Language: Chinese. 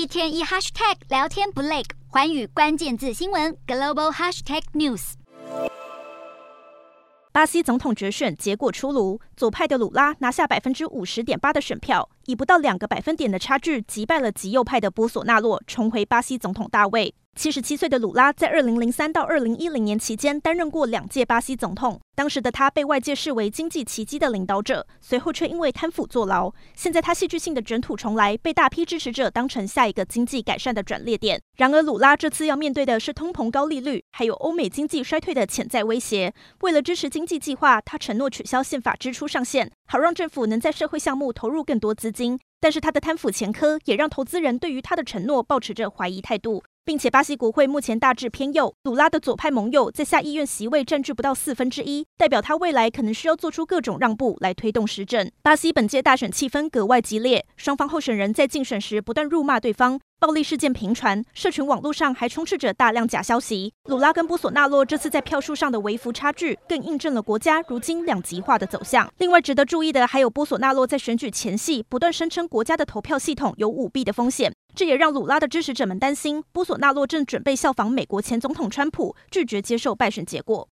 一天一 hashtag 聊天不累，环宇关键字新闻 global hashtag news。巴西总统决选结果出炉，左派的鲁拉拿下百分之五十点八的选票，以不到两个百分点的差距击败了极右派的波索纳洛，重回巴西总统大位。七十七岁的鲁拉在二零零三到二零一零年期间担任过两届巴西总统，当时的他被外界视为经济奇迹的领导者，随后却因为贪腐坐牢。现在他戏剧性的卷土重来，被大批支持者当成下一个经济改善的转捩点。然而，鲁拉这次要面对的是通膨、高利率，还有欧美经济衰退的潜在威胁。为了支持经济计划，他承诺取消宪法支出上限，好让政府能在社会项目投入更多资金但是他的贪腐前科也让投资人对于他的承诺保持着怀疑态度。并且，巴西国会目前大致偏右，鲁拉的左派盟友在下议院席位占据不到四分之一，代表他未来可能需要做出各种让步来推动施政。巴西本届大选气氛格外激烈，双方候选人在竞选时不断辱骂对方，暴力事件频传，社群网络上还充斥着大量假消息。鲁拉跟波索纳洛这次在票数上的微幅差距，更印证了国家如今两极化的走向。另外，值得注意的还有波索纳洛在选举前夕不断声称国家的投票系统有舞弊的风险。这也让鲁拉的支持者们担心，波索纳洛正准备效仿美国前总统川普，拒绝接受败选结果。